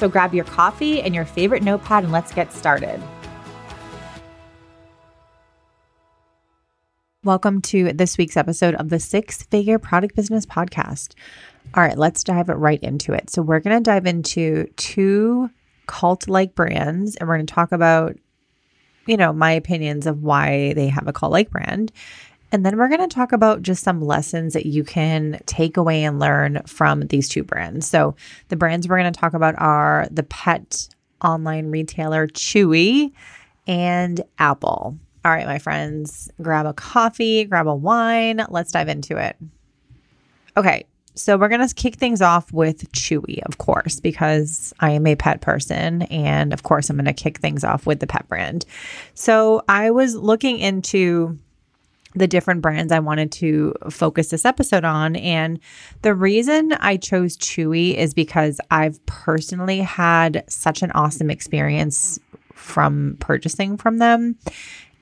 So grab your coffee and your favorite notepad and let's get started. Welcome to this week's episode of the Six Figure Product Business Podcast. All right, let's dive right into it. So, we're going to dive into two cult like brands and we're going to talk about, you know, my opinions of why they have a cult like brand. And then we're going to talk about just some lessons that you can take away and learn from these two brands. So, the brands we're going to talk about are the pet online retailer Chewy and Apple. All right, my friends, grab a coffee, grab a wine. Let's dive into it. Okay, so we're going to kick things off with Chewy, of course, because I am a pet person. And of course, I'm going to kick things off with the pet brand. So I was looking into the different brands I wanted to focus this episode on. And the reason I chose Chewy is because I've personally had such an awesome experience from purchasing from them.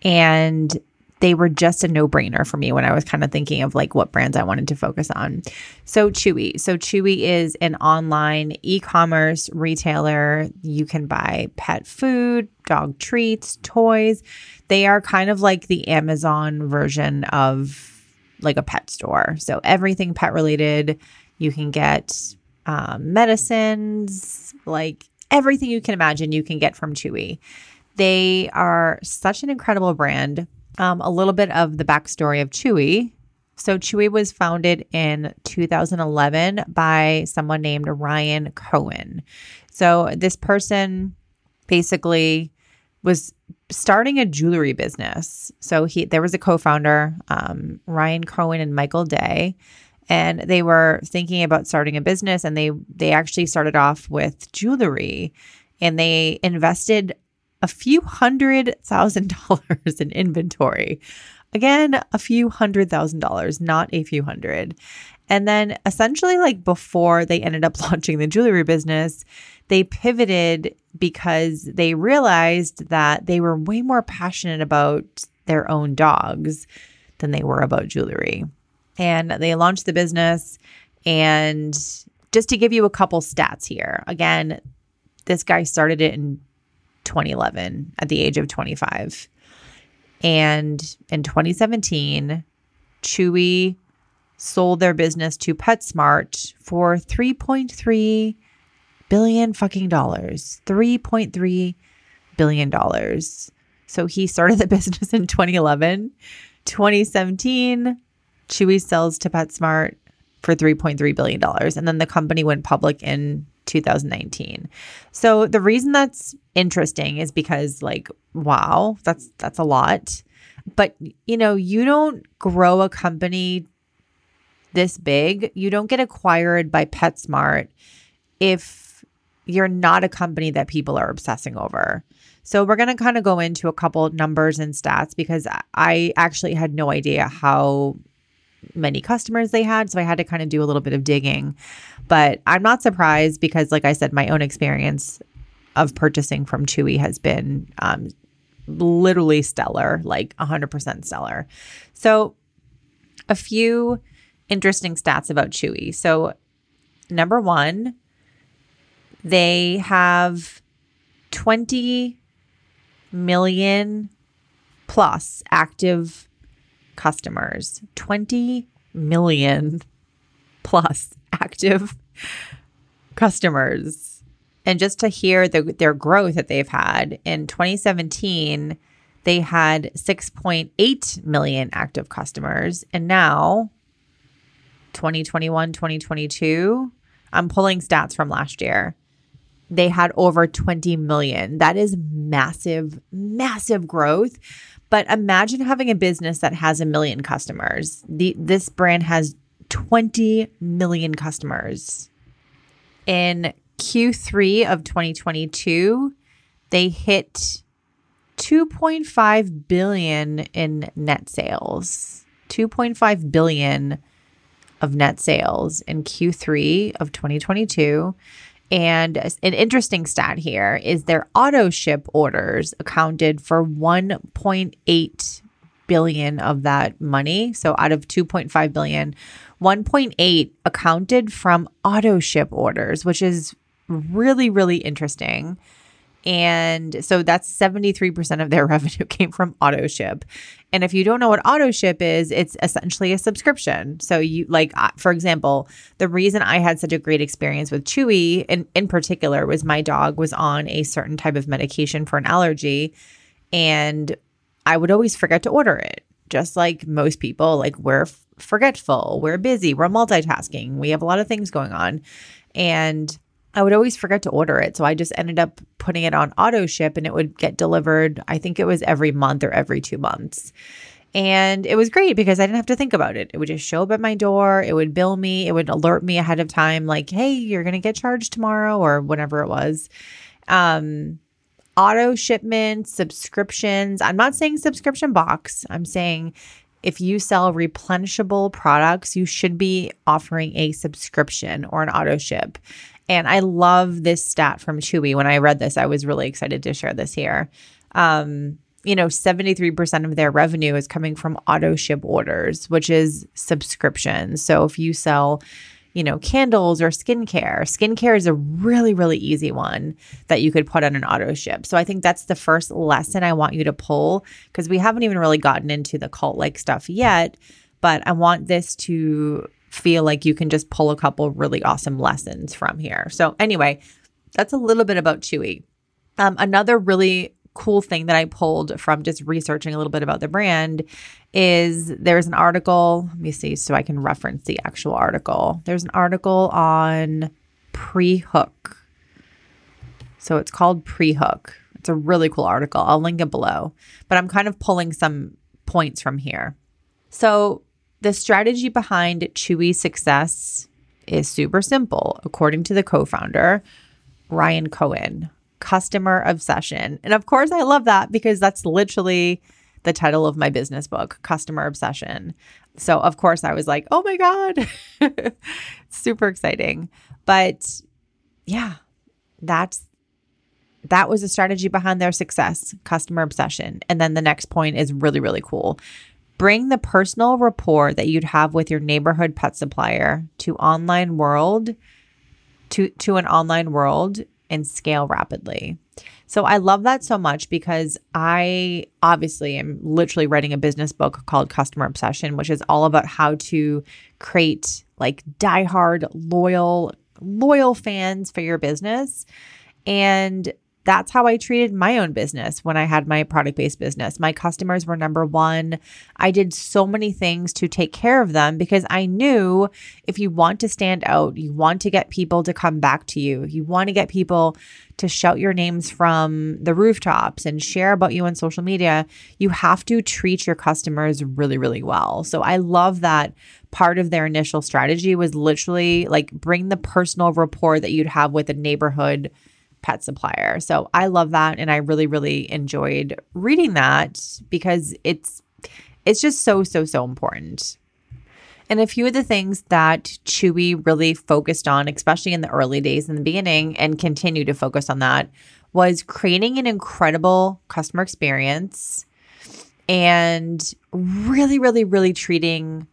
And they were just a no brainer for me when I was kind of thinking of like what brands I wanted to focus on. So, Chewy. So, Chewy is an online e commerce retailer. You can buy pet food, dog treats, toys. They are kind of like the Amazon version of like a pet store. So, everything pet related. You can get um, medicines, like everything you can imagine, you can get from Chewy. They are such an incredible brand. Um, a little bit of the backstory of Chewy. So, Chewy was founded in 2011 by someone named Ryan Cohen. So, this person basically was starting a jewelry business. So, he there was a co-founder, um, Ryan Cohen and Michael Day, and they were thinking about starting a business. And they they actually started off with jewelry, and they invested a few hundred thousand dollars in inventory. Again, a few hundred thousand dollars, not a few hundred. And then essentially, like before they ended up launching the jewelry business, they pivoted because they realized that they were way more passionate about their own dogs than they were about jewelry. And they launched the business. And just to give you a couple stats here again, this guy started it in 2011 at the age of 25. And in 2017, Chewy sold their business to PetSmart for 3.3 billion fucking dollars. 3.3 billion dollars. So he started the business in 2011. 2017, Chewy sells to PetSmart for $3.3 billion. And then the company went public in 2019. So the reason that's interesting is because like wow, that's that's a lot. But you know, you don't grow a company this big, you don't get acquired by PetSmart if you're not a company that people are obsessing over. So we're going to kind of go into a couple numbers and stats because I actually had no idea how many customers they had. So I had to kind of do a little bit of digging. But I'm not surprised because, like I said, my own experience of purchasing from Chewy has been um, literally stellar, like 100% stellar. So, a few interesting stats about Chewy. So, number one, they have 20 million plus active customers, 20 million plus active customers. And just to hear the, their growth that they've had in 2017, they had 6.8 million active customers. And now, 2021, 2022, I'm pulling stats from last year. They had over 20 million. That is massive, massive growth. But imagine having a business that has a million customers. The, this brand has 20 million customers. In Q3 of 2022, they hit 2.5 billion in net sales. 2.5 billion of net sales in Q3 of 2022. And an interesting stat here is their auto ship orders accounted for 1.8 billion of that money. So out of 2.5 billion, 1.8 accounted from auto ship orders, which is really, really interesting. And so that's 73% of their revenue came from auto ship. And if you don't know what auto ship is, it's essentially a subscription. So you like for example, the reason I had such a great experience with Chewy in in particular was my dog was on a certain type of medication for an allergy and I would always forget to order it. Just like most people, like we're forgetful, we're busy, we're multitasking, we have a lot of things going on. And I would always forget to order it. So I just ended up putting it on auto ship and it would get delivered, I think it was every month or every two months. And it was great because I didn't have to think about it. It would just show up at my door. It would bill me. It would alert me ahead of time, like, hey, you're going to get charged tomorrow or whatever it was. Um, auto shipments, subscriptions. I'm not saying subscription box. I'm saying if you sell replenishable products, you should be offering a subscription or an auto ship. And I love this stat from Chewy. When I read this, I was really excited to share this here. Um, you know, 73% of their revenue is coming from auto ship orders, which is subscriptions. So if you sell, you know, candles or skincare, skincare is a really, really easy one that you could put on an auto ship. So I think that's the first lesson I want you to pull because we haven't even really gotten into the cult like stuff yet. But I want this to feel like you can just pull a couple really awesome lessons from here. So, anyway, that's a little bit about Chewy. Um, another really cool thing that I pulled from just researching a little bit about the brand is there's an article. Let me see so I can reference the actual article. There's an article on Pre-Hook. So it's called Pre-Hook. It's a really cool article. I'll link it below. But I'm kind of pulling some points from here. So the strategy behind Chewy's success is super simple, according to the co founder, Ryan Cohen customer obsession. And of course, I love that because that's literally the title of my business book, Customer Obsession. So, of course, I was like, oh my God, super exciting. But yeah, that's that was a strategy behind their success, customer obsession. And then the next point is really, really cool. Bring the personal rapport that you'd have with your neighborhood pet supplier to online world to to an online world and scale rapidly. So I love that so much because I obviously am literally writing a business book called Customer Obsession, which is all about how to create like diehard loyal loyal fans for your business. And that's how I treated my own business when I had my product based business. My customers were number one. I did so many things to take care of them because I knew if you want to stand out, you want to get people to come back to you, you want to get people to shout your names from the rooftops and share about you on social media, you have to treat your customers really, really well. So I love that part of their initial strategy was literally like bring the personal rapport that you'd have with a neighborhood pet supplier. So I love that and I really really enjoyed reading that because it's it's just so so so important. And a few of the things that Chewy really focused on, especially in the early days in the beginning, and continue to focus on that, was creating an incredible customer experience and really, really, really treating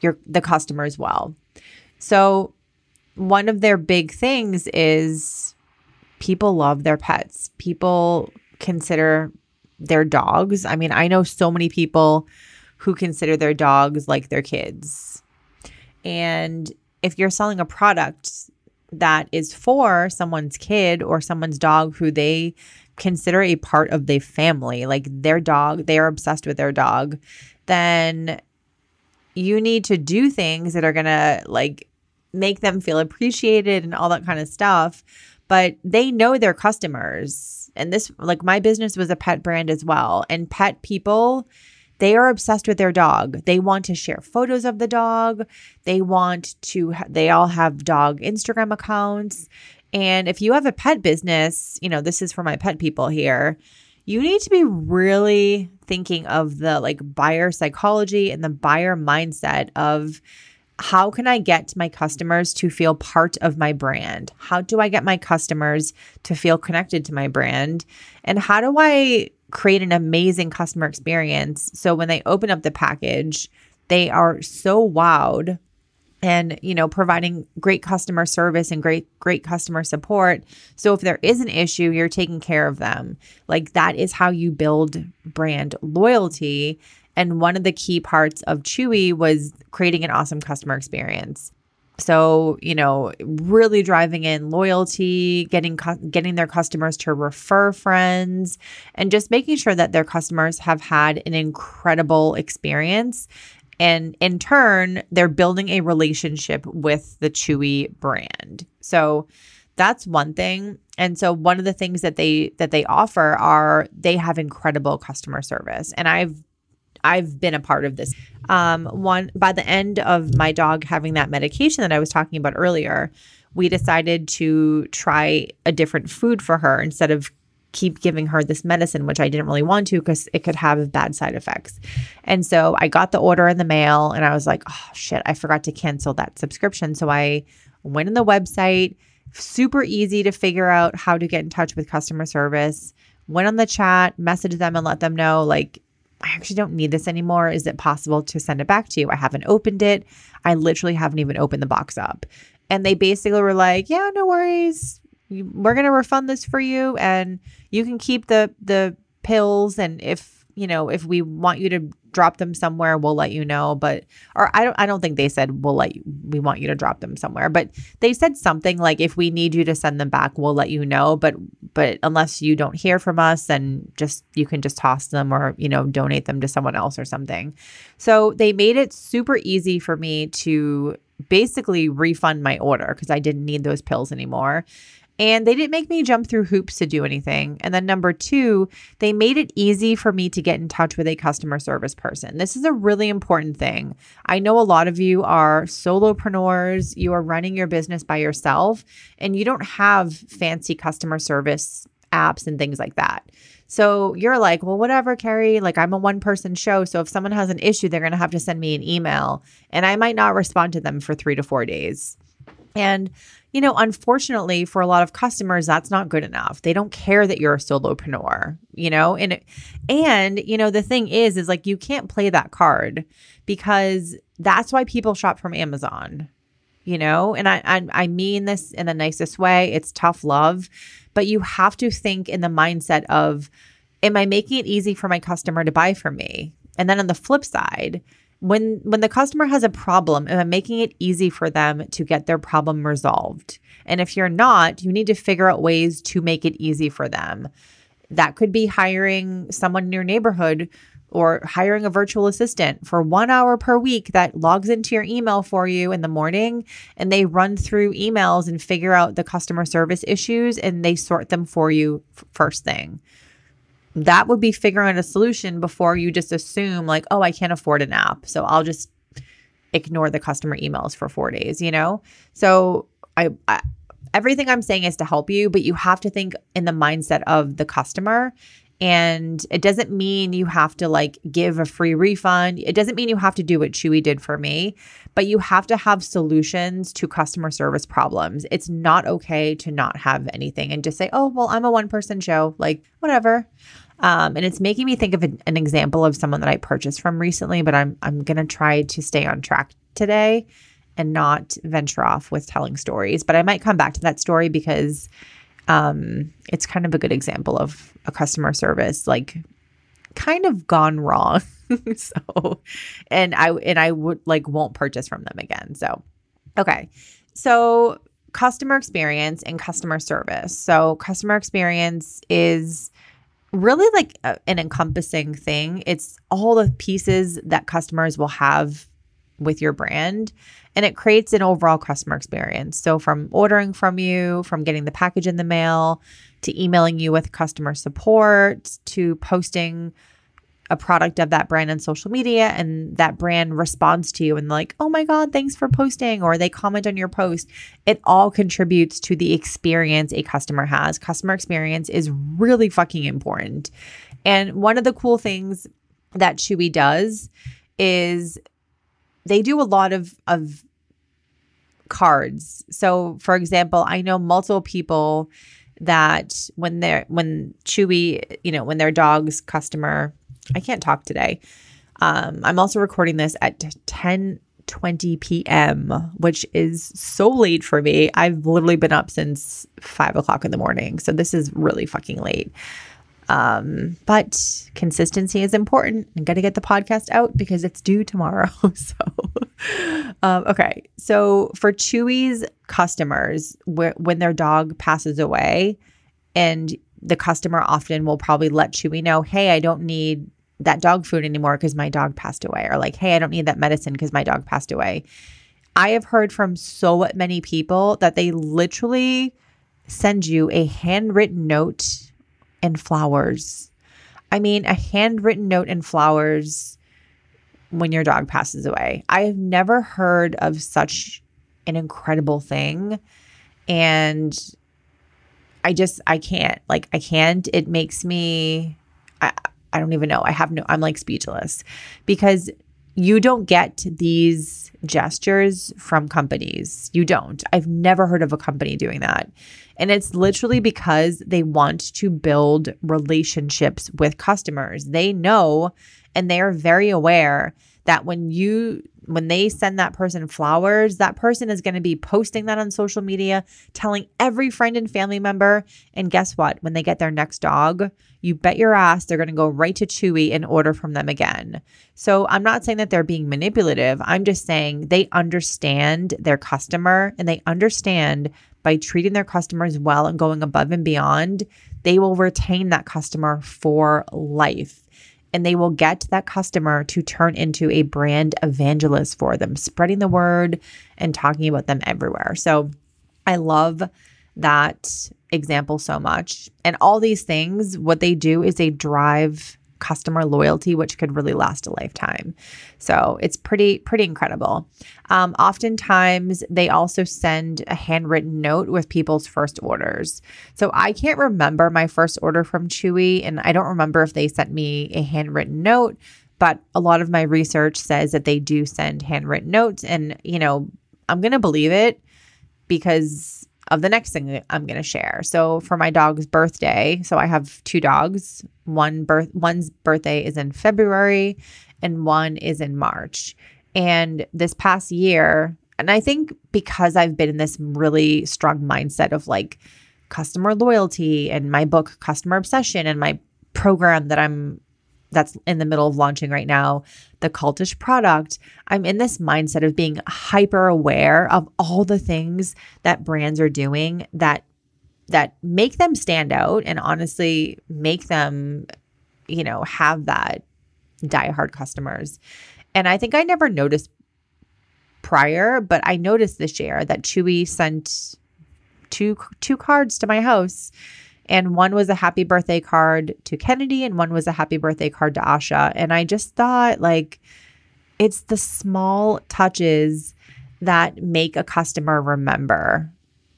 your the customers well. So one of their big things is people love their pets. People consider their dogs. I mean, I know so many people who consider their dogs like their kids. And if you're selling a product that is for someone's kid or someone's dog who they consider a part of the family, like their dog, they are obsessed with their dog, then you need to do things that are going to like make them feel appreciated and all that kind of stuff. But they know their customers. And this, like, my business was a pet brand as well. And pet people, they are obsessed with their dog. They want to share photos of the dog. They want to, they all have dog Instagram accounts. And if you have a pet business, you know, this is for my pet people here, you need to be really thinking of the like buyer psychology and the buyer mindset of how can I get my customers to feel part of my brand? How do I get my customers to feel connected to my brand? And how do I create an amazing customer experience so when they open up the package, they are so wowed and you know providing great customer service and great great customer support so if there is an issue you're taking care of them like that is how you build brand loyalty and one of the key parts of chewy was creating an awesome customer experience so, you know, really driving in loyalty, getting getting their customers to refer friends and just making sure that their customers have had an incredible experience and in turn, they're building a relationship with the Chewy brand. So that's one thing. And so one of the things that they that they offer are they have incredible customer service. And I've I've been a part of this. Um, one by the end of my dog having that medication that I was talking about earlier, we decided to try a different food for her instead of keep giving her this medicine, which I didn't really want to because it could have bad side effects. And so I got the order in the mail and I was like, oh shit, I forgot to cancel that subscription. So I went in the website, super easy to figure out how to get in touch with customer service, went on the chat, messaged them and let them know, like, I actually don't need this anymore. Is it possible to send it back to you? I haven't opened it. I literally haven't even opened the box up. And they basically were like, yeah, no worries we're going to refund this for you and you can keep the the pills and if you know if we want you to drop them somewhere we'll let you know but or I don't I don't think they said we'll let you we want you to drop them somewhere but they said something like if we need you to send them back we'll let you know but but unless you don't hear from us then just you can just toss them or you know donate them to someone else or something. So they made it super easy for me to basically refund my order because I didn't need those pills anymore and they didn't make me jump through hoops to do anything. And then number two, they made it easy for me to get in touch with a customer service person. This is a really important thing. I know a lot of you are solopreneurs, you are running your business by yourself, and you don't have fancy customer service apps and things like that. So you're like, well, whatever, Kerrie, like I'm a one person show. So if someone has an issue, they're going to have to send me an email and I might not respond to them for three to four days. And you know, unfortunately, for a lot of customers, that's not good enough. They don't care that you're a solopreneur, you know, and and you know the thing is, is like you can't play that card because that's why people shop from Amazon, you know. And I I, I mean this in the nicest way. It's tough love, but you have to think in the mindset of, am I making it easy for my customer to buy from me? And then on the flip side, when when the customer has a problem am i making it easy for them to get their problem resolved? And if you're not you need to figure out ways to make it easy for them. That could be hiring someone in your neighborhood or hiring a virtual assistant for one hour per week that logs into your email for you in the morning and they run through emails and figure out the customer service issues and they sort them for you first thing that would be figuring out a solution before you just assume like oh i can't afford an app so i'll just ignore the customer emails for four days you know? So I, I everything i'm saying is to help you but you have to think in the mindset of the customer and it doesn't mean you have to like give a free refund. It doesn't mean you have to do what Chewy did for me, but you have to have solutions to customer service problems. It's not okay to not have anything and just say, oh, well, I'm a one person show, like whatever. Um, and it's making me think of an, an example of someone that I purchased from recently, but I'm I'm gonna try to stay on track today and not venture off with telling stories. But I might come back to that story because um, it's kind of a good example of a customer service like kind of gone wrong. so, and I and I would like won't purchase from them again. So, okay. So customer experience and customer service. So, customer experience is really like a, an encompassing thing. It's all the pieces that customers will have with your brand and it creates an overall customer experience. So, from ordering from you, from getting the package in the mail, to emailing you with customer support, to posting a product of that brand on social media and that brand responds to you and like, "Oh my god, thanks for posting," or they comment on your post. It all contributes to the experience a customer has. Customer experience is really fucking important. And one of the cool things that Chewy does is they do a lot of of cards. So, for example, I know multiple people that when they're when Chewy, you know, when their dog's customer I can't talk today. Um, I'm also recording this at 10 20 p.m., which is so late for me. I've literally been up since five o'clock in the morning. So this is really fucking late. Um, but consistency is important. I'm going to get the podcast out because it's due tomorrow. so, um, okay. So for Chewy's customers, wh- when their dog passes away, and the customer often will probably let Chewy know, hey, I don't need that dog food anymore because my dog passed away, or like, hey, I don't need that medicine because my dog passed away. I have heard from so many people that they literally send you a handwritten note and flowers. I mean, a handwritten note and flowers when your dog passes away. I have never heard of such an incredible thing. And I just, I can't, like, I can't. It makes me, I, I don't even know. I have no, I'm like speechless because you don't get these gestures from companies. You don't. I've never heard of a company doing that. And it's literally because they want to build relationships with customers. They know and they are very aware that when you when they send that person flowers, that person is going to be posting that on social media, telling every friend and family member. And guess what? When they get their next dog, you bet your ass they're going to go right to Chewy and order from them again. So I'm not saying that they're being manipulative. I'm just saying they understand their customer and they understand by treating their customers well and going above and beyond, they will retain that customer for life and they will get that customer to turn into a brand evangelist for them, spreading the word and talking about them everywhere. So I love that example so much. And all these things, what they do is they drive customer loyalty, which could really last a lifetime. So it's pretty, pretty incredible. Um, oftentimes, they also send a handwritten note with people's first orders. So I can't remember my first order from Chewy, and I don't remember if they sent me a handwritten note. But a lot of my research says that they do send handwritten notes. And, you know, I'm to believe it because of the next thing I'm going to share. So for my dog's birthday, so I have two dogs. One birth one's birthday is in February and one is in March. And this past year, and I think because I've been in this really strong mindset of like customer loyalty and my book Customer Obsession and my program that I'm that's in the middle of launching right now, the cultish product, I'm in this mindset of being hyper aware of all the things that brands are doing that that make them stand out and honestly make them, you know, have that diehard customers. And I think I never noticed prior, but I noticed this year that Chewy sent two two cards to my house and one was a happy birthday card to Kennedy, and one was a happy birthday card to Asha. And I just thought, like, it's the small touches that make a customer remember,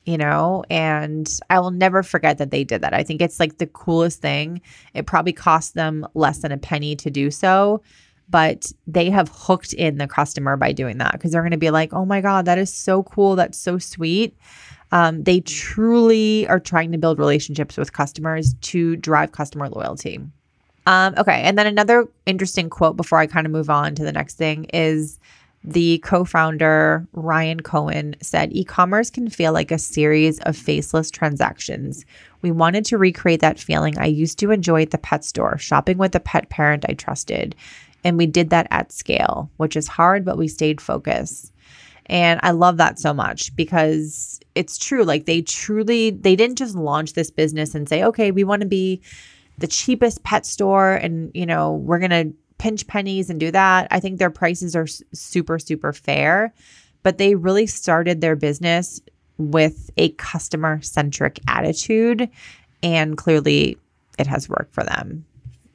you know? And I will never forget that they did that. I think it's like the coolest thing. It probably cost them less than a penny to do so but they have hooked in the customer by doing that because they're going to be like, oh my God, that is so cool. That's so sweet. Um, they truly are trying to build relationships with customers to drive customer loyalty. Um, okay. And then another interesting quote before I kind of move on to the next thing is the co founder, Ryan Cohen, said e commerce can feel like a series of faceless transactions. We wanted to recreate that feeling I used to enjoy at the pet store, shopping with a pet parent I trusted. And we did that at scale, which is hard, but we stayed focused. And I love that so much because it's true. Like they truly, they didn't just launch this business and say, okay, we want to be the cheapest pet store and, you know, we're going to pinch pennies and do that. I think their prices are super, super fair, but they really started their business with a customer centric attitude. And clearly it has worked for them.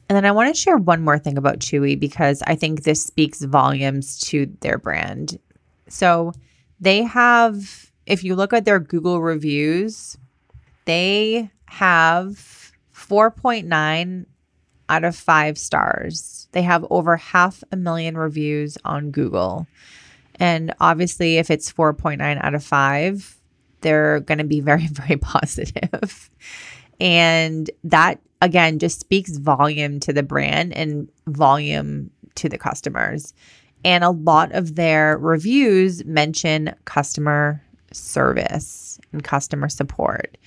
And then I want to share one more thing about Chewy because I think this speaks volumes to their brand. So they have, if you look at their Google reviews, they have 4.9 out of five stars. They have over half a million reviews on Google. And obviously, if it's 4.9 out of five, they're going to be very, very positive. and that, again, just speaks volume to the brand and volume to the customers. And a lot of their reviews mention customer service and customer support.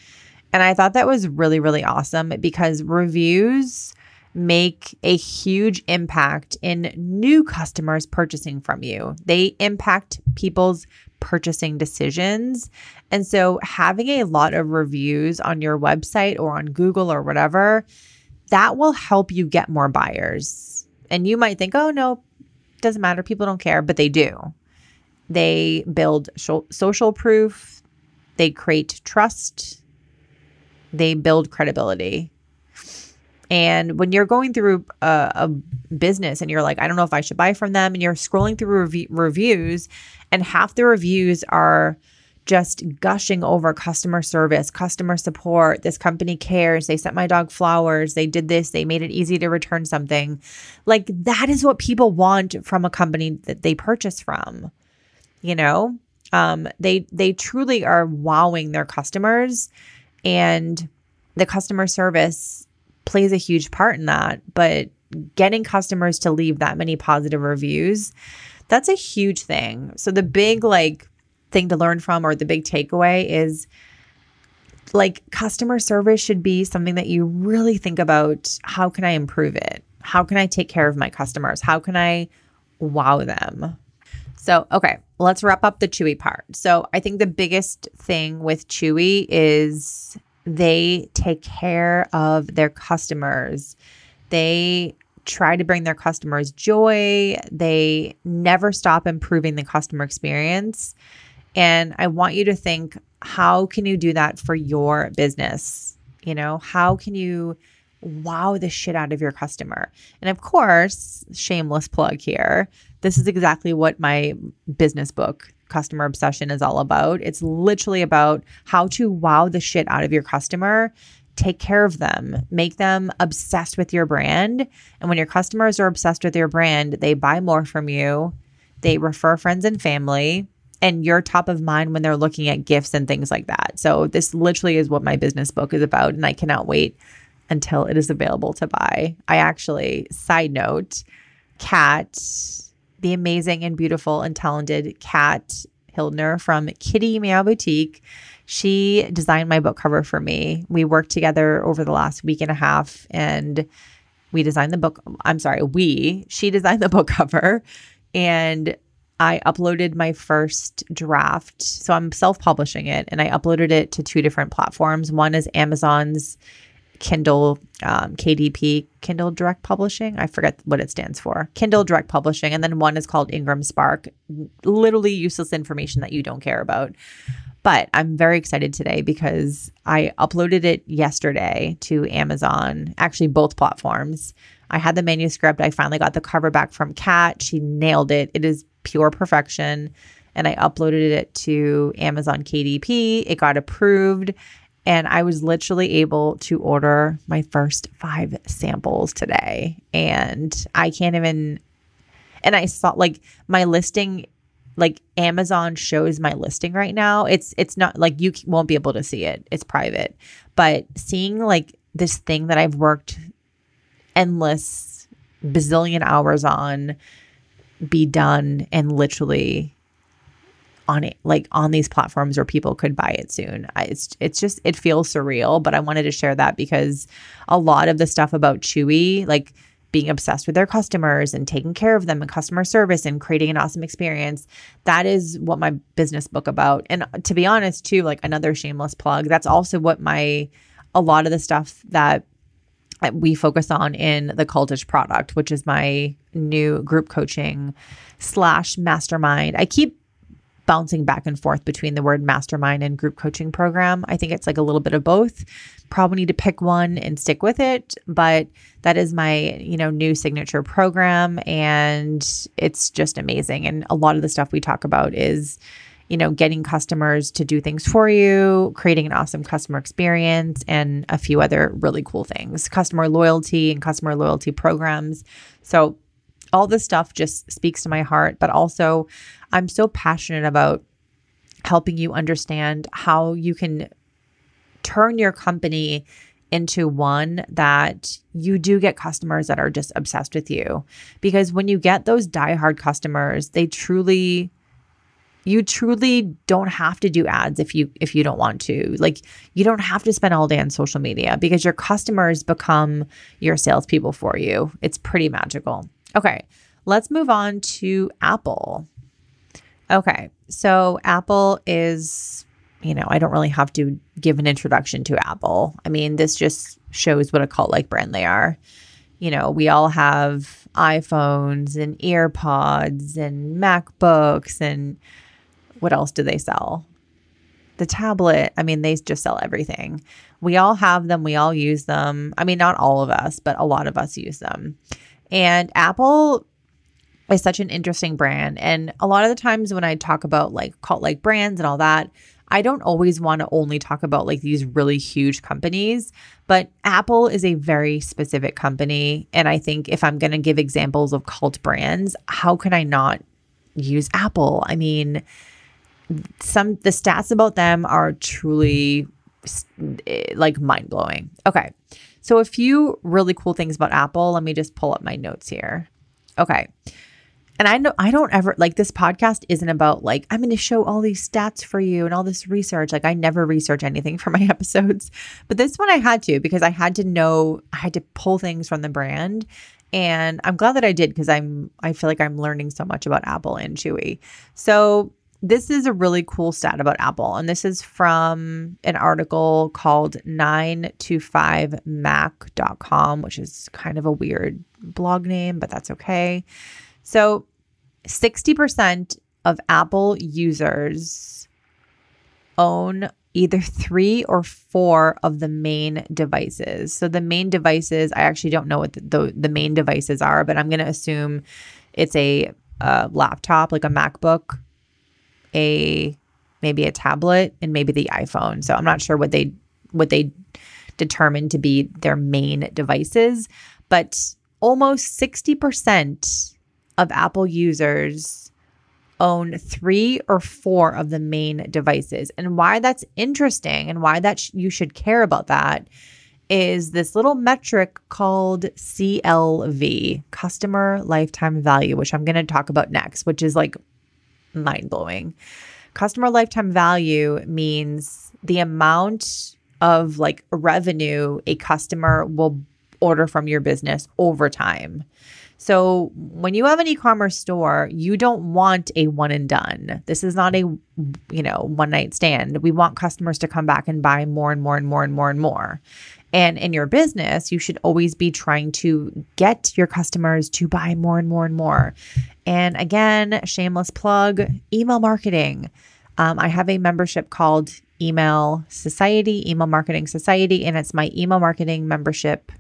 And I thought that was really, really awesome because reviews make a huge impact in new customers purchasing from you. They impact people's purchasing decisions. And so having a lot of reviews on your website or on Google or whatever, that will help you get more buyers. And you might think, oh, no, doesn't matter. People don't care, but they do. They build social proof, they create trust, they build credibility. And when you're going through a, a, business and you're like, I don't know if I should buy from them, and you're scrolling through rev- reviews, and half the reviews are just gushing over customer service, customer support. This company cares. They sent my dog flowers. They did this. They made it easy to return something. Like that is what people want from a company that they purchase from. You know, um, they they truly are wowing their customers, and the customer service plays a huge part in that. But getting customers to leave that many positive reviews, that's a huge thing. So the big like thing to learn from or the big takeaway is like customer service should be something that you really think about how can I improve it? How can I take care of my customers? How can I wow them? So, okay, let's wrap up the Chewy part. So, I think the biggest thing with Chewy is they take care of their customers. They try to bring their customers joy. They never stop improving the customer experience. And I want you to think how can you do that for your business? You know, how can you wow the shit out of your customer? And of course, shameless plug here. This is exactly what my business book, Customer Obsession, is all about. It's literally about how to wow the shit out of your customer take care of them, make them obsessed with your brand. And when your customers are obsessed with your brand, they buy more from you, they refer friends and family, and you're top of mind when they're looking at gifts and things like that. So this literally is what my business book is about and I cannot wait until it is available to buy. I actually side note, Kat, the amazing and beautiful and talented Kat Hildner from Kitty Meow Boutique, she designed my book cover for me. We worked together over the last week and a half and we designed the book. I'm sorry, we, she designed the book cover and I uploaded my first draft. So I'm self publishing it and I uploaded it to two different platforms. One is Amazon's Kindle um, KDP, Kindle Direct Publishing. I forget what it stands for. Kindle Direct Publishing. And then one is called Ingram Spark. Literally useless information that you don't care about. But I'm very excited today because I uploaded it yesterday to Amazon, actually, both platforms. I had the manuscript. I finally got the cover back from Kat. She nailed it. It is pure perfection. And I uploaded it to Amazon KDP. It got approved. And I was literally able to order my first five samples today. And I can't even, and I saw like my listing like Amazon shows my listing right now. It's it's not like you won't be able to see it. It's private. But seeing like this thing that I've worked endless bazillion hours on be done and literally on it like on these platforms where people could buy it soon. I, it's it's just it feels surreal, but I wanted to share that because a lot of the stuff about Chewy like being obsessed with their customers and taking care of them and customer service and creating an awesome experience. That is what my business book about. And to be honest, too, like another shameless plug, that's also what my a lot of the stuff that we focus on in the Cultish product, which is my new group coaching slash mastermind. I keep bouncing back and forth between the word mastermind and group coaching program. I think it's like a little bit of both. Probably need to pick one and stick with it, but that is my, you know, new signature program and it's just amazing. And a lot of the stuff we talk about is you know, getting customers to do things for you, creating an awesome customer experience, and a few other really cool things, customer loyalty and customer loyalty programs. So, all this stuff just speaks to my heart, but also I'm so passionate about helping you understand how you can turn your company into one that you do get customers that are just obsessed with you. Because when you get those diehard customers, they truly you truly don't have to do ads if you if you don't want to. Like you don't have to spend all day on social media because your customers become your salespeople for you. It's pretty magical. Okay, let's move on to Apple. Okay, so Apple is, you know, I don't really have to give an introduction to Apple. I mean, this just shows what a cult like brand they are. You know, we all have iPhones and earpods and MacBooks and what else do they sell? The tablet. I mean, they just sell everything. We all have them, we all use them. I mean, not all of us, but a lot of us use them. And Apple is such an interesting brand. And a lot of the times when I talk about like cult like brands and all that, I don't always want to only talk about like these really huge companies, but Apple is a very specific company. And I think if I'm going to give examples of cult brands, how can I not use Apple? I mean, some the stats about them are truly eh, like mind blowing. Okay. So a few really cool things about Apple. Let me just pull up my notes here. Okay. And I know I don't ever like this podcast isn't about like I'm going to show all these stats for you and all this research. Like I never research anything for my episodes. But this one I had to because I had to know I had to pull things from the brand and I'm glad that I did because I'm I feel like I'm learning so much about Apple and Chewy. So this is a really cool stat about Apple, and this is from an article called 9to5mac.com, which is kind of a weird blog name, but that's okay. So, 60% of Apple users own either three or four of the main devices. So, the main devices, I actually don't know what the, the, the main devices are, but I'm going to assume it's a, a laptop, like a MacBook a maybe a tablet and maybe the iPhone. So I'm not sure what they what they determined to be their main devices, but almost 60% of Apple users own 3 or 4 of the main devices. And why that's interesting and why that sh- you should care about that is this little metric called CLV, customer lifetime value, which I'm going to talk about next, which is like mind blowing. Customer lifetime value means the amount of like revenue a customer will order from your business over time. So when you have an e-commerce store, you don't want a one and done. This is not a you know, one night stand. We want customers to come back and buy more and more and more and more and more. And in your business, you should always be trying to get your customers to buy more and more and more. And again, shameless plug email marketing. Um, I have a membership called Email Society, Email Marketing Society, and it's my email marketing membership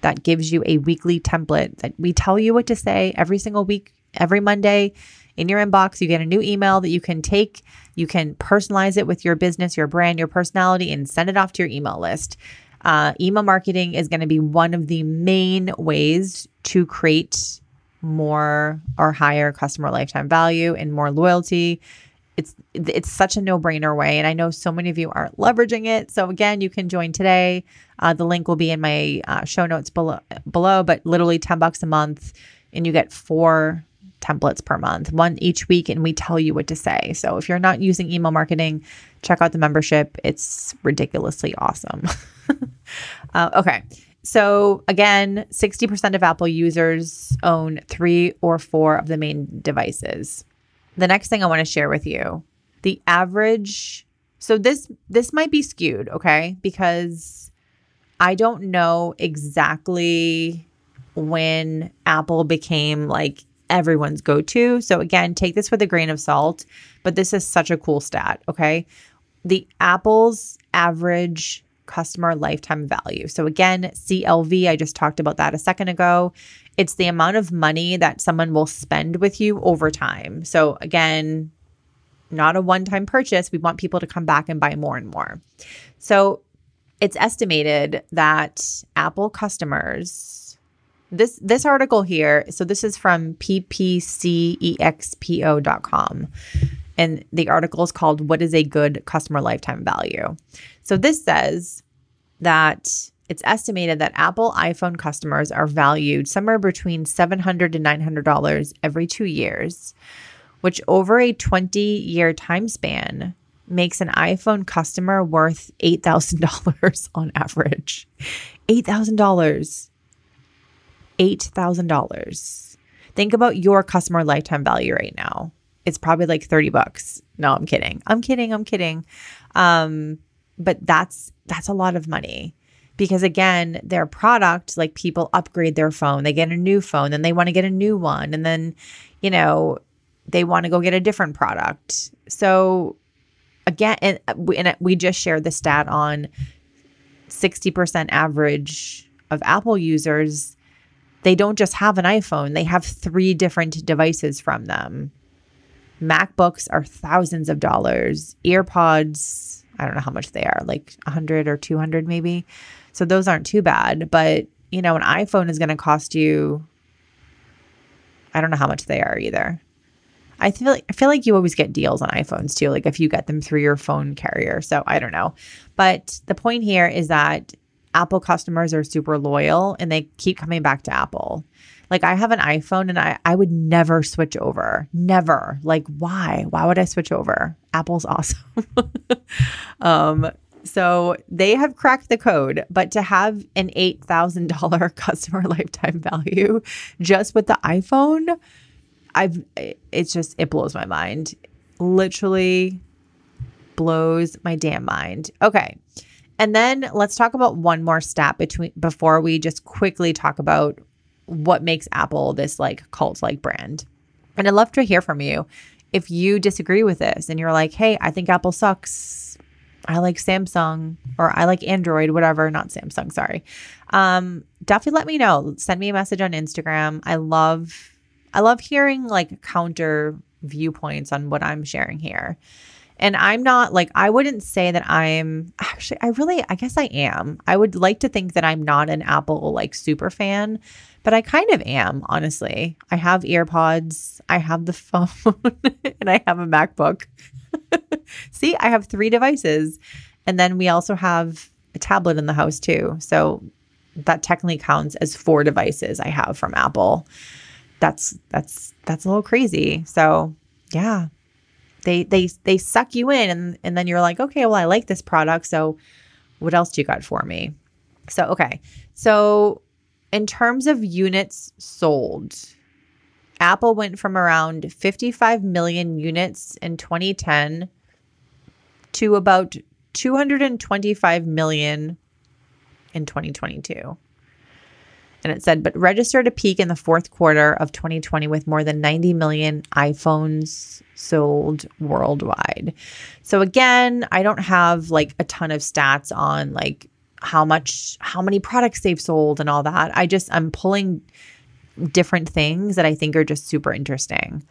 that gives you a weekly template that we tell you what to say every single week, every Monday. In your inbox, you get a new email that you can take, you can personalize it with your business, your brand, your personality, and send it off to your email list. Uh, email marketing is going to be one of the main ways to create more or higher customer lifetime value and more loyalty. It's it's such a no brainer way, and I know so many of you aren't leveraging it. So again, you can join today. Uh, the link will be in my uh, show notes below. Below, but literally ten bucks a month, and you get four templates per month, one each week, and we tell you what to say. So if you're not using email marketing, check out the membership. It's ridiculously awesome. uh, okay. So, again, 60% of Apple users own three or four of the main devices. The next thing I want to share with you the average. So, this, this might be skewed, okay? Because I don't know exactly when Apple became like everyone's go to. So, again, take this with a grain of salt, but this is such a cool stat, okay? The Apple's average customer lifetime value. So, again, CLV, I just talked about that a second ago. It's the amount of money that someone will spend with you over time. So, again, not a one time purchase. We want people to come back and buy more and more. So, it's estimated that Apple customers this this article here so this is from ppcexpo.com and the article is called what is a good customer lifetime value so this says that it's estimated that Apple iPhone customers are valued somewhere between $700 to $900 every two years, which over a 20 year time span makes an iPhone customer worth $8,000 on average. $8,000. $8,000. Think about your customer lifetime value right now. It's probably like 30 bucks. No, I'm kidding. I'm kidding. I'm kidding. Um, but that's that's a lot of money because again their product like people upgrade their phone they get a new phone then they want to get a new one and then you know they want to go get a different product so again and we, and we just shared the stat on 60% average of apple users they don't just have an iphone they have three different devices from them macbooks are thousands of dollars earpods I don't know how much they are, like 100 or 200 maybe. So those aren't too bad, but you know, an iPhone is going to cost you I don't know how much they are either. I feel like I feel like you always get deals on iPhones too, like if you get them through your phone carrier. So I don't know. But the point here is that Apple customers are super loyal and they keep coming back to Apple. Like I have an iPhone and I, I would never switch over. Never. Like why? Why would I switch over? Apple's awesome. um, so they have cracked the code, but to have an $8,000 customer lifetime value just with the iPhone, I've it's just it blows my mind. Literally blows my damn mind. Okay. And then let's talk about one more stat between before we just quickly talk about what makes Apple this like cult like brand. And I'd love to hear from you if you disagree with this and you're like, hey, I think Apple sucks. I like Samsung or I like Android, whatever, not Samsung, sorry. Um, definitely let me know. Send me a message on Instagram. I love I love hearing like counter viewpoints on what I'm sharing here. And I'm not like, I wouldn't say that I'm actually, I really, I guess I am. I would like to think that I'm not an Apple like super fan, but I kind of am, honestly. I have earpods, I have the phone, and I have a MacBook. See, I have three devices. And then we also have a tablet in the house too. So that technically counts as four devices I have from Apple. That's that's that's a little crazy. So, yeah. They they they suck you in and and then you're like, "Okay, well I like this product, so what else do you got for me?" So, okay. So in terms of units sold, Apple went from around 55 million units in 2010 to about 225 million in 2022. And it said, but registered a peak in the fourth quarter of 2020 with more than 90 million iPhones sold worldwide. So again, I don't have like a ton of stats on like how much how many products they've sold and all that. I just I'm pulling different things that I think are just super interesting.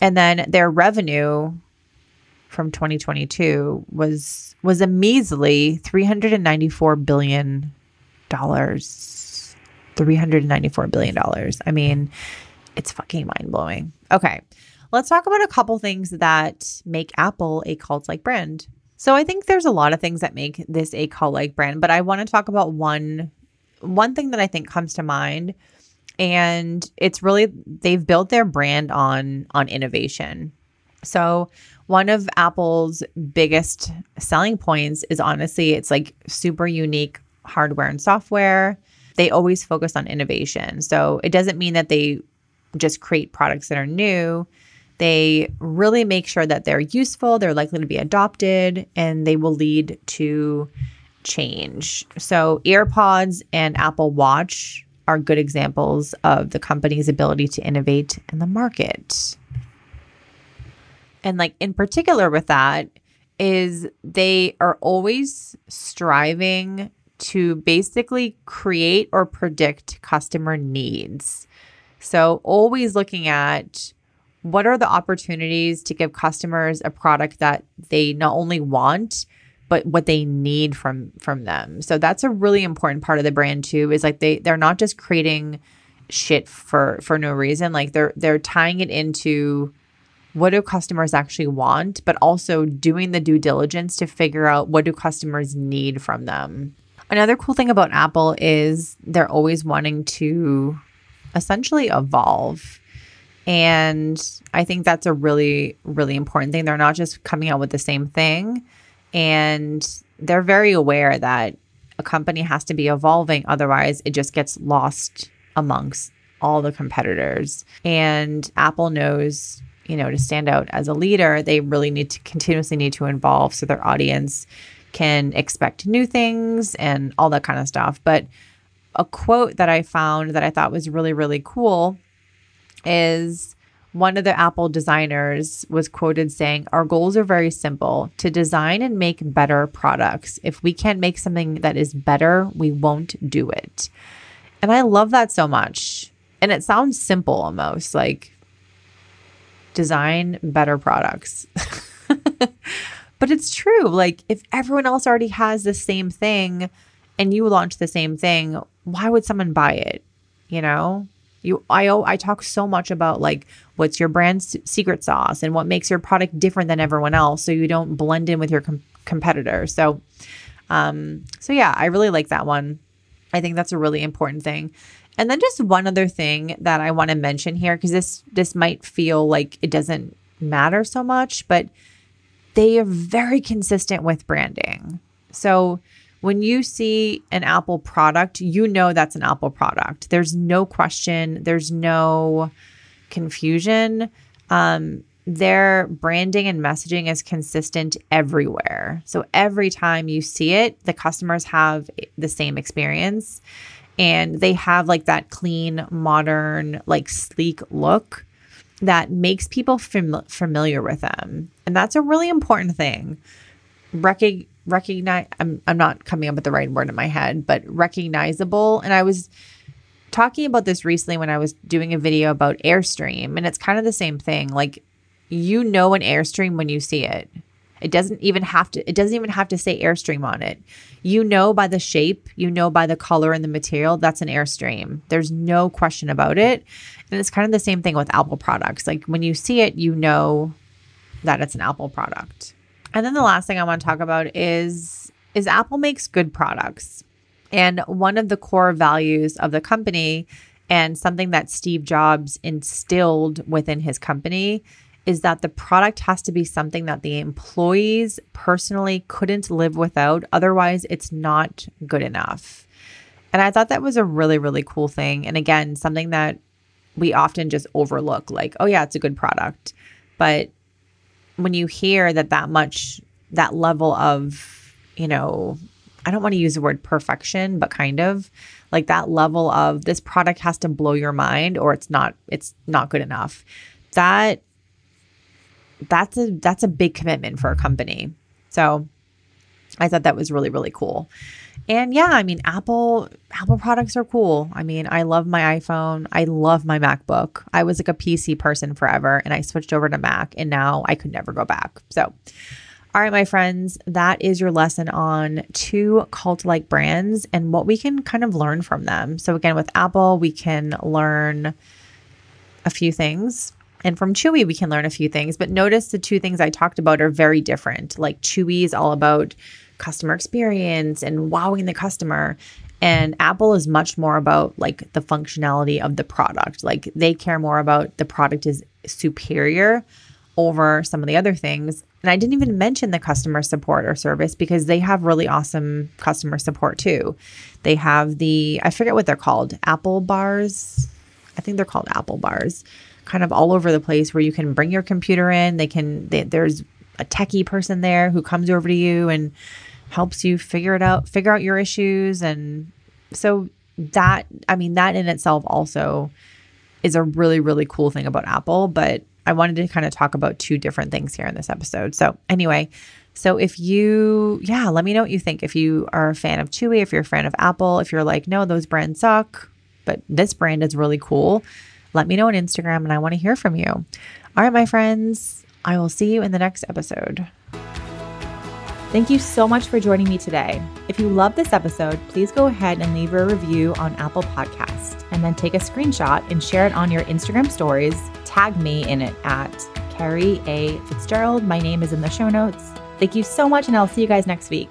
And then their revenue from 2022 was was a measly 394 billion dollars. 394 billion dollars. I mean, it's fucking mind-blowing. Okay. Let's talk about a couple things that make Apple a cult like brand. So I think there's a lot of things that make this a cult like brand, but I want to talk about one one thing that I think comes to mind and it's really they've built their brand on on innovation. So one of Apple's biggest selling points is honestly it's like super unique hardware and software. they always focus on innovation. So it doesn't mean that they just create products that are new. They really make sure that they're useful, they're likely to be adopted, and they will lead to change. So, AirPods and Apple Watch are good examples of the company's ability to innovate in the market. And, like, in particular, with that, is they are always striving to basically create or predict customer needs. So, always looking at what are the opportunities to give customers a product that they not only want but what they need from from them. So that's a really important part of the brand too is like they they're not just creating shit for for no reason like they're they're tying it into what do customers actually want but also doing the due diligence to figure out what do customers need from them. Another cool thing about Apple is they're always wanting to essentially evolve. And I think that's a really, really important thing. They're not just coming out with the same thing. And they're very aware that a company has to be evolving. Otherwise, it just gets lost amongst all the competitors. And Apple knows, you know, to stand out as a leader, they really need to continuously need to evolve so their audience can expect new things and all that kind of stuff. But a quote that I found that I thought was really, really cool is one of the Apple designers was quoted saying, Our goals are very simple to design and make better products. If we can't make something that is better, we won't do it. And I love that so much. And it sounds simple almost like design better products. but it's true. Like, if everyone else already has the same thing and you launch the same thing, why would someone buy it? You know? You, I, I talk so much about like what's your brand's secret sauce and what makes your product different than everyone else, so you don't blend in with your com- competitor. So, um, so yeah, I really like that one. I think that's a really important thing. And then just one other thing that I want to mention here, because this this might feel like it doesn't matter so much, but they are very consistent with branding. So when you see an Apple product, you know that's an Apple product. There's no question, there's no confusion. Um, their branding and messaging is consistent everywhere. So every time you see it, the customers have the same experience and they have like that clean, modern, like sleek look that makes people fam- familiar with them. And that's a really important thing. Recog- recognize I'm I'm not coming up with the right word in my head, but recognizable. And I was talking about this recently when I was doing a video about Airstream, and it's kind of the same thing. Like you know an Airstream when you see it. It doesn't even have to it doesn't even have to say Airstream on it. You know by the shape, you know by the color and the material, that's an Airstream. There's no question about it. And it's kind of the same thing with Apple products. Like when you see it, you know that it's an Apple product. And then the last thing I want to talk about is is Apple makes good products. And one of the core values of the company and something that Steve Jobs instilled within his company is that the product has to be something that the employees personally couldn't live without. Otherwise, it's not good enough. And I thought that was a really, really cool thing. And again, something that we often just overlook like, oh, yeah, it's a good product. But when you hear that that much that level of you know i don't want to use the word perfection but kind of like that level of this product has to blow your mind or it's not it's not good enough. That that's a that's a big commitment for a company. So i thought that was really really cool and yeah, I mean, Apple Apple products are cool. I mean, I love my iPhone. I love my MacBook. I was like a PC person forever and I switched over to Mac and now I could never go back. So, all right, my friends, that is your lesson on two cult like brands and what we can kind of learn from them. So, again, with Apple, we can learn a few things. And from Chewy, we can learn a few things. But notice the two things I talked about are very different. Like Chewy is all about customer experience and wowing the customer. And Apple is much more about like the functionality of the product. Like they care more about the product is superior over some of the other things. And I didn't even mention the customer support or service because they have really awesome customer support too. They have the, I forget what they're called, Apple bars. I think they're called Apple bars, kind of all over the place where you can bring your computer in. They can, they, there's a techie person there who comes over to you and helps you figure it out, figure out your issues. And so that, I mean, that in itself also is a really, really cool thing about Apple. But I wanted to kind of talk about two different things here in this episode. So, anyway, so if you, yeah, let me know what you think. If you are a fan of Chewy, if you're a fan of Apple, if you're like, no, those brands suck, but this brand is really cool, let me know on Instagram and I want to hear from you. All right, my friends, I will see you in the next episode. Thank you so much for joining me today. If you love this episode, please go ahead and leave a review on Apple Podcast and then take a screenshot and share it on your Instagram stories. Tag me in it at Kerrie A. Fitzgerald. My name is in the show notes. Thank you so much, and I'll see you guys next week.